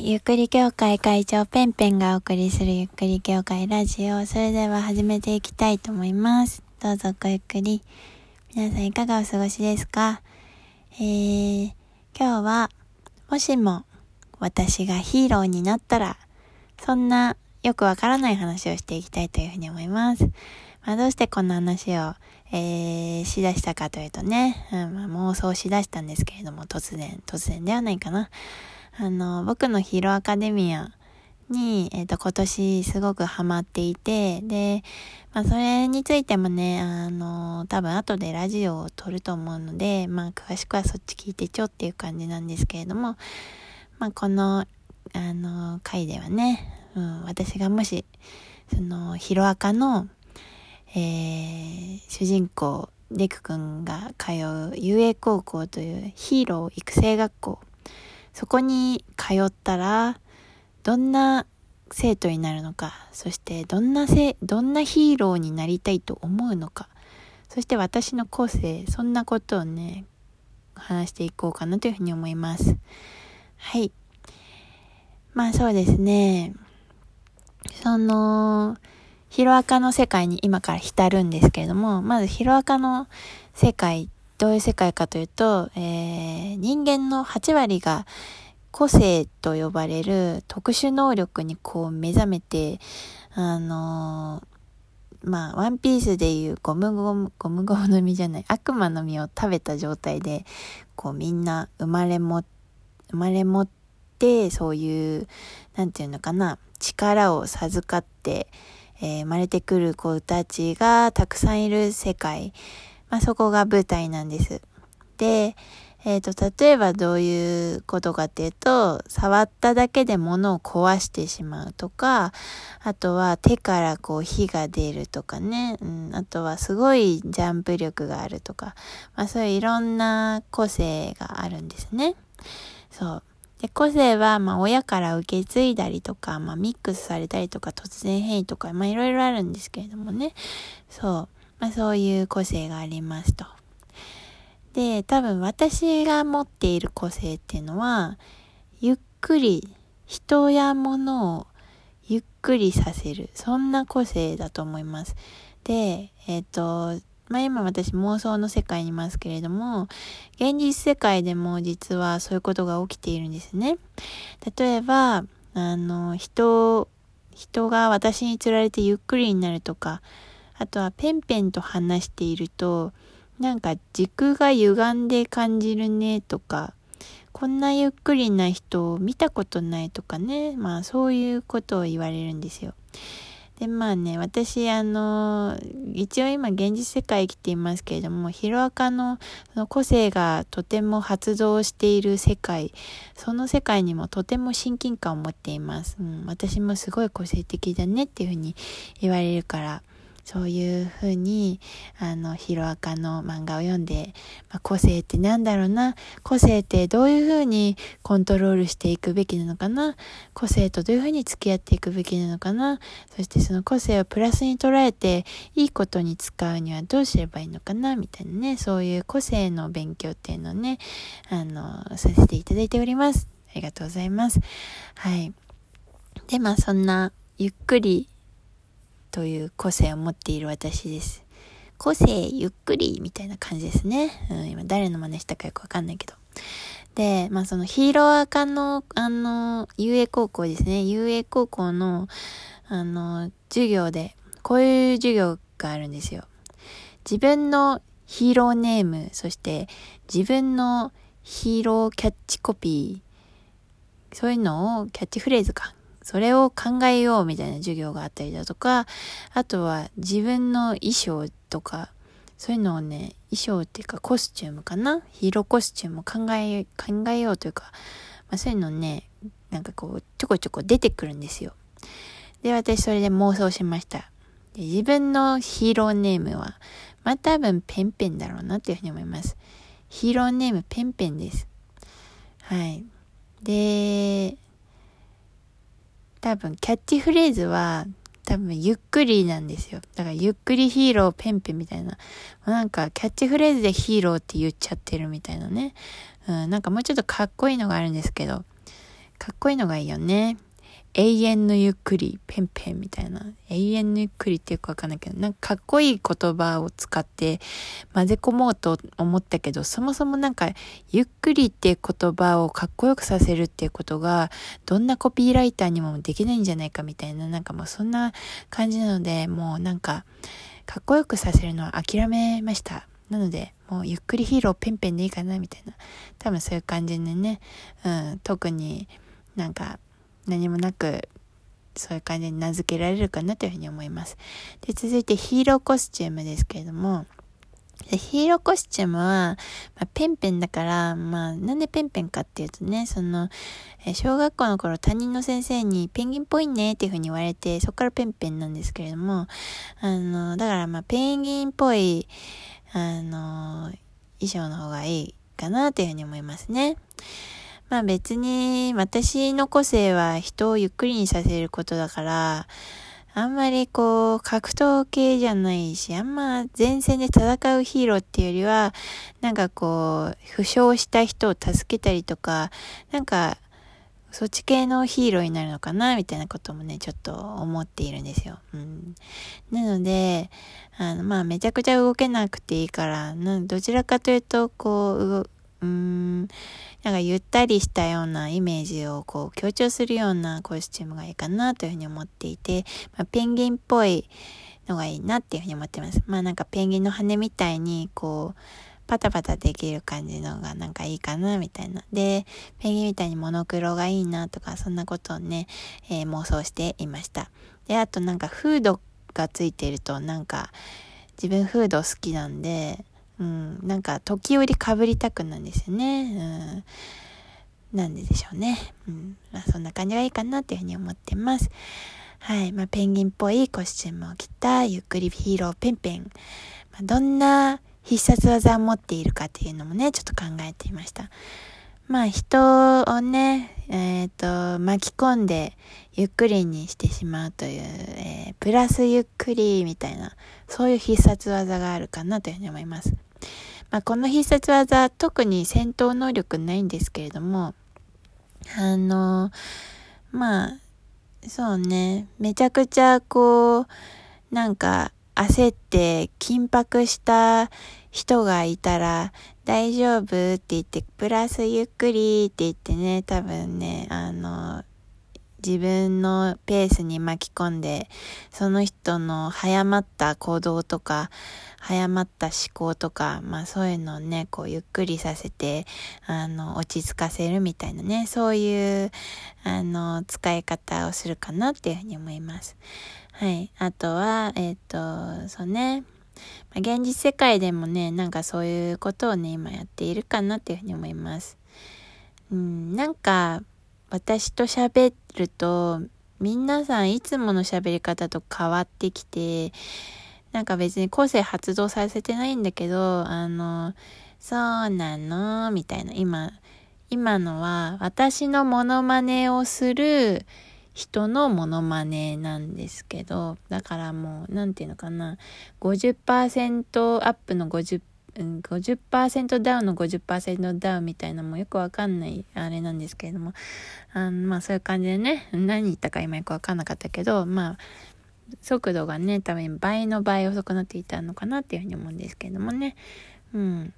ゆっくり協会会長ペンペンがお送りするゆっくり協会ラジオ。それでは始めていきたいと思います。どうぞごゆっくり。皆さんいかがお過ごしですか？えー、今日は、もしも私がヒーローになったら、そんなよくわからない話をしていきたいというふうに思います。まあ、どうしてこんな話を、えー、しだしたかというとね、うんまあ、妄想しだしたんですけれども、突然、突然ではないかな。あの、僕のヒーローアカデミアに、えっ、と、今年すごくハマっていて、で、まあ、それについてもね、あの、多分後でラジオを撮ると思うので、まあ、詳しくはそっち聞いてちょっていう感じなんですけれども、まあ、この、あの、回ではね、うん、私がもし、その、ヒロアカの、えー、主人公、デク君が通う遊泳高校というヒーロー育成学校そこに通ったら、どんな生徒になるのか、そしてどんなせ、どんなヒーローになりたいと思うのか、そして私の個性、そんなことをね、話していこうかなというふうに思います。はい。まあそうですね。その、ヒロアカの世界に今から浸るんですけれども、まずヒロアカの世界どういう世界かというと、えー、人間の8割が個性と呼ばれる特殊能力にこう目覚めて、あのー、まあ、ワンピースでいうゴムゴム、ゴムゴムの実じゃない、悪魔の実を食べた状態で、こうみんな生まれも、生まれ持って、そういう、なんていうのかな、力を授かって、えー、生まれてくる子たちがたくさんいる世界。まあ、そこが舞台なんです。で、えっ、ー、と、例えばどういうことかっていうと、触っただけで物を壊してしまうとか、あとは手からこう火が出るとかね、うん、あとはすごいジャンプ力があるとか、まあそういういろんな個性があるんですね。そう。で、個性は、まあ、親から受け継いだりとか、まあ、ミックスされたりとか、突然変異とか、まあ、いろいろあるんですけれどもね。そう。まあそういう個性がありますと。で、多分私が持っている個性っていうのは、ゆっくり人や物をゆっくりさせる。そんな個性だと思います。で、えっ、ー、と、まあ今私妄想の世界にいますけれども、現実世界でも実はそういうことが起きているんですね。例えば、あの、人、人が私に釣られてゆっくりになるとか、あとはペンペンと話していると、なんか軸が歪んで感じるねとか、こんなゆっくりな人を見たことないとかね、まあそういうことを言われるんですよ。で、まあね、私、あの、一応今現実世界生きていますけれども、ヒロアカのの個性がとても発動している世界、その世界にもとても親近感を持っています。うん、私もすごい個性的だねっていうふうに言われるから、そういうふうに、あの、ヒロアカの漫画を読んで、まあ、個性ってなんだろうな、個性ってどういうふうにコントロールしていくべきなのかな、個性とどういうふうに付き合っていくべきなのかな、そしてその個性をプラスに捉えて、いいことに使うにはどうすればいいのかな、みたいなね、そういう個性の勉強っていうのをね、あの、させていただいております。ありがとうございます。はい。で、まあそんな、ゆっくりという個性を持っている私です。個性ゆっくりみたいな感じですね。うん、今誰の真似したかよくわかんないけど。で、まあそのヒーローアカの、あの、遊泳高校ですね。遊泳高校の、あの、授業で、こういう授業があるんですよ。自分のヒーローネーム、そして自分のヒーローキャッチコピー、そういうのをキャッチフレーズか。それを考えようみたいな授業があったりだとか、あとは自分の衣装とか、そういうのをね、衣装っていうかコスチュームかな？ヒーローコスチュームを考え、考えようというか、まあそういうのね、なんかこう、ちょこちょこ出てくるんですよ。で、私それで妄想しました。で自分のヒーローネームは、まあ多分ペンペンだろうなっていうふうに思います。ヒーローネームペンペンです。はい。で、多分キャッチフレーズは多分ゆっくりなんですよ。だからゆっくりヒーローペンペンみたいな。なんかキャッチフレーズでヒーローって言っちゃってるみたいなね。うん、なんかもうちょっとかっこいいのがあるんですけど、かっこいいのがいいよね。永遠のゆっくり、ペンペンみたいな。永遠のゆっくりっていうかわかんないけど、なんかかっこいい言葉を使って混ぜ込もうと思ったけど、そもそもなんか、ゆっくりって言葉をかっこよくさせるっていうことが、どんなコピーライターにもできないんじゃないかみたいな、なんかもうそんな感じなので、もうなんか、かっこよくさせるのは諦めました。なので、もうゆっくりヒーローペンペンでいいかなみたいな。多分そういう感じでね、うん、特になんか何もなく、そういう感じに名付けられるかなというふうに思います。で、続いてヒーローコスチュームですけれども、ヒーローコスチュームは、まあ、ペンペンだから、まあ、なんでペンペンかっていうとね、その、え小学校の頃担任の先生にペンギンっぽいねっていうふうに言われて、そこからペンペンなんですけれども、あの、だからまあ、ペンギンっぽい、あの、衣装の方がいいかなというふうに思いますね。まあ別に私の個性は人をゆっくりにさせることだから、あんまりこう格闘系じゃないし、あんま前線で戦うヒーローっていうよりは、なんかこう、負傷した人を助けたりとか、なんか、そっち系のヒーローになるのかなみたいなこともね、ちょっと思っているんですよ。うん。なので、あの、まあ、めちゃくちゃ動けなくていいから、どちらかというと、こう、うーん、なんかゆったりしたようなイメージをこう強調するようなコスチュームがいいかなというふうに思っていて、まあ、ペンギンっぽいのがいいなっていうふうに思ってます。まあなんかペンギンの羽みたいにこう、パタパタできる感じのがなんかいいかなみたいな。で、ペンギンみたいにモノクロがいいなとか、そんなことをね、えー、妄想していました。で、あとなんかフードがついてるとなんか自分フード好きなんで、うん、なんか時折かぶりたくなんですよね。うん、なんででしょうね。うん、まあ、そんな感じがいいかなっていうふうに思ってます。はい。まあ、ペンギンっぽいコスチュームを着たゆっくりヒーローペンペン。まあ、どんな必殺技を持っているかっていうのもね、ちょっと考えていました。まあ人をね、えっ、ー、と、巻き込んでゆっくりにしてしまうという、えー、プラスゆっくりみたいな、そういう必殺技があるかなというふうに思います。まあ、この必殺技、特に戦闘能力ないんですけれども、あの、まあ、そうね、めちゃくちゃこう、なんか焦って緊迫した人がいたら、大丈夫って言って、プラスゆっくりって言ってね、多分ね、あの、自分のペースに巻き込んで、その人の早まった行動とか、早まった思考とか、まあそういうのをね、こうゆっくりさせて、あの、落ち着かせるみたいなね、そういう、あの、使い方をするかなっていうふうに思います。はい。あとは、えっ、ー、と、そうね、ま、現実世界でもね、なんかそういうことをね、今やっているかなっていうふうに思います。うん、なんか、私と喋ってると、皆さんいつもの喋り方と変わってきて、なんか別に個性発動させてないんだけど、あの、そうなの？みたいな。今、今のは私のモノマネをする人のモノマネなんですけど、だからもう、なんていうのかな、50%アップのうん、50%ダウンの50%ダウンみたいなのもよくわかんないあれなんですけれども、あのまあそういう感じでね、何言ったか今よくわかんなかったけど、まあ、速度がね、多分倍の倍遅くなっていたのかなっていうふうに思うんですけれどもね。うん。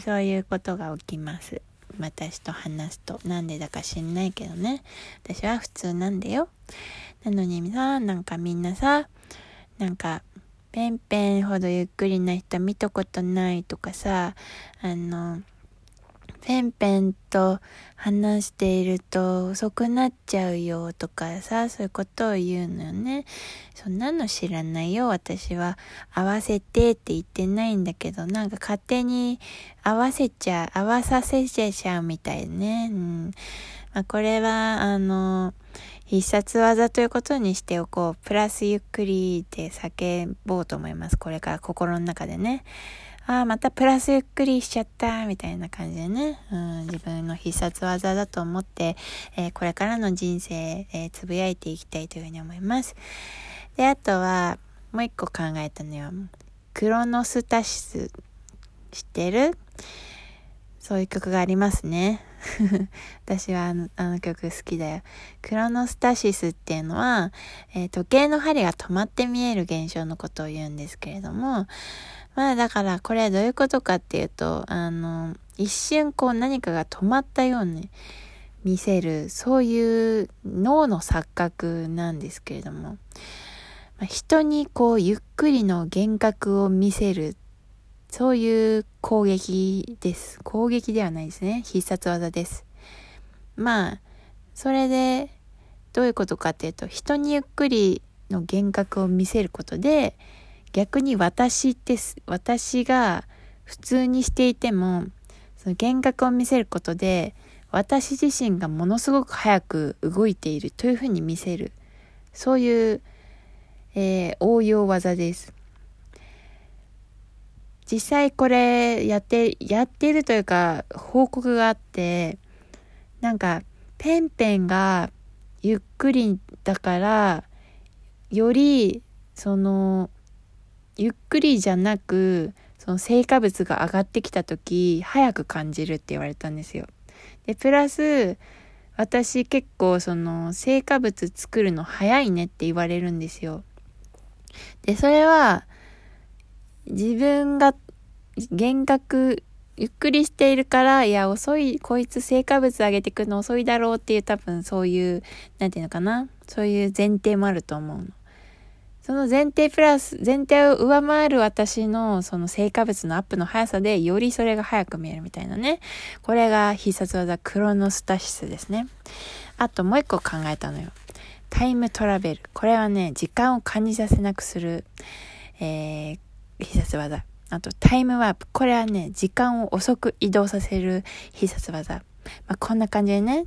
そういうことが起きます。私と話すと。なんでだか知んないけどね。私は普通なんだよ。なのにさ、なんかみんなさ、なんかペンペンほどゆっくりな人見たことないとかさ、あの、ペンペンと話していると遅くなっちゃうよとかさ、そういうことを言うのよね。そんなの知らないよ。私は合わせてって言ってないんだけど、なんか勝手に合わせちゃう、合わさせちゃうみたいね。うん。まあ、これは、あの、必殺技ということにしておこう。プラスゆっくりで叫ぼうと思います。これから心の中でね。ああ、またプラスゆっくりしちゃった、みたいな感じでね。うん、自分の必殺技だと思って、えー、これからの人生、えー、つぶやいていきたいというふうに思います。で、あとは、もう一個考えたのよ。クロノスタシス、知ってる？そういう曲がありますね。私はあのあの曲好きだよ。クロノスタシスっていうのは、えー、時計の針が止まって見える現象のことを言うんですけれども、まあだからこれはどういうことかっていうと、あの、一瞬こう何かが止まったように見せる、そういう脳の錯覚なんですけれども、まあ、人にこうゆっくりの幻覚を見せるそういう攻撃です。攻撃ではないですね。必殺技です。まあ、それで、どういうことかっていうと、人にゆっくりの幻覚を見せることで、逆に私って、私が普通にしていても、その幻覚を見せることで、私自身がものすごく早く動いているというふうに見せる。そういう、えー、応用技です。実際これやって、やってるというか報告があって、なんかペンペンがゆっくりだから、よりそのゆっくりじゃなくその成果物が上がってきた時早く感じるって言われたんですよ。でプラス私結構その成果物作るの早いねって言われるんですよ。でそれは自分が幻覚ゆっくりしているから、いや、遅い、こいつ成果物上げてくの遅いだろうっていう多分そういう、なんていうのかな。そういう前提もあると思うの。その前提プラス、前提を上回る私のその成果物のアップの速さで、よりそれが速く見えるみたいなね。これが必殺技クロノスタシスですね。あともう一個考えたのよ。タイムトラベル。これはね、時間を感じさせなくする、えー、必殺技。あと、タイムワープ。これはね、時間を遅く移動させる必殺技。まあ、こんな感じでね、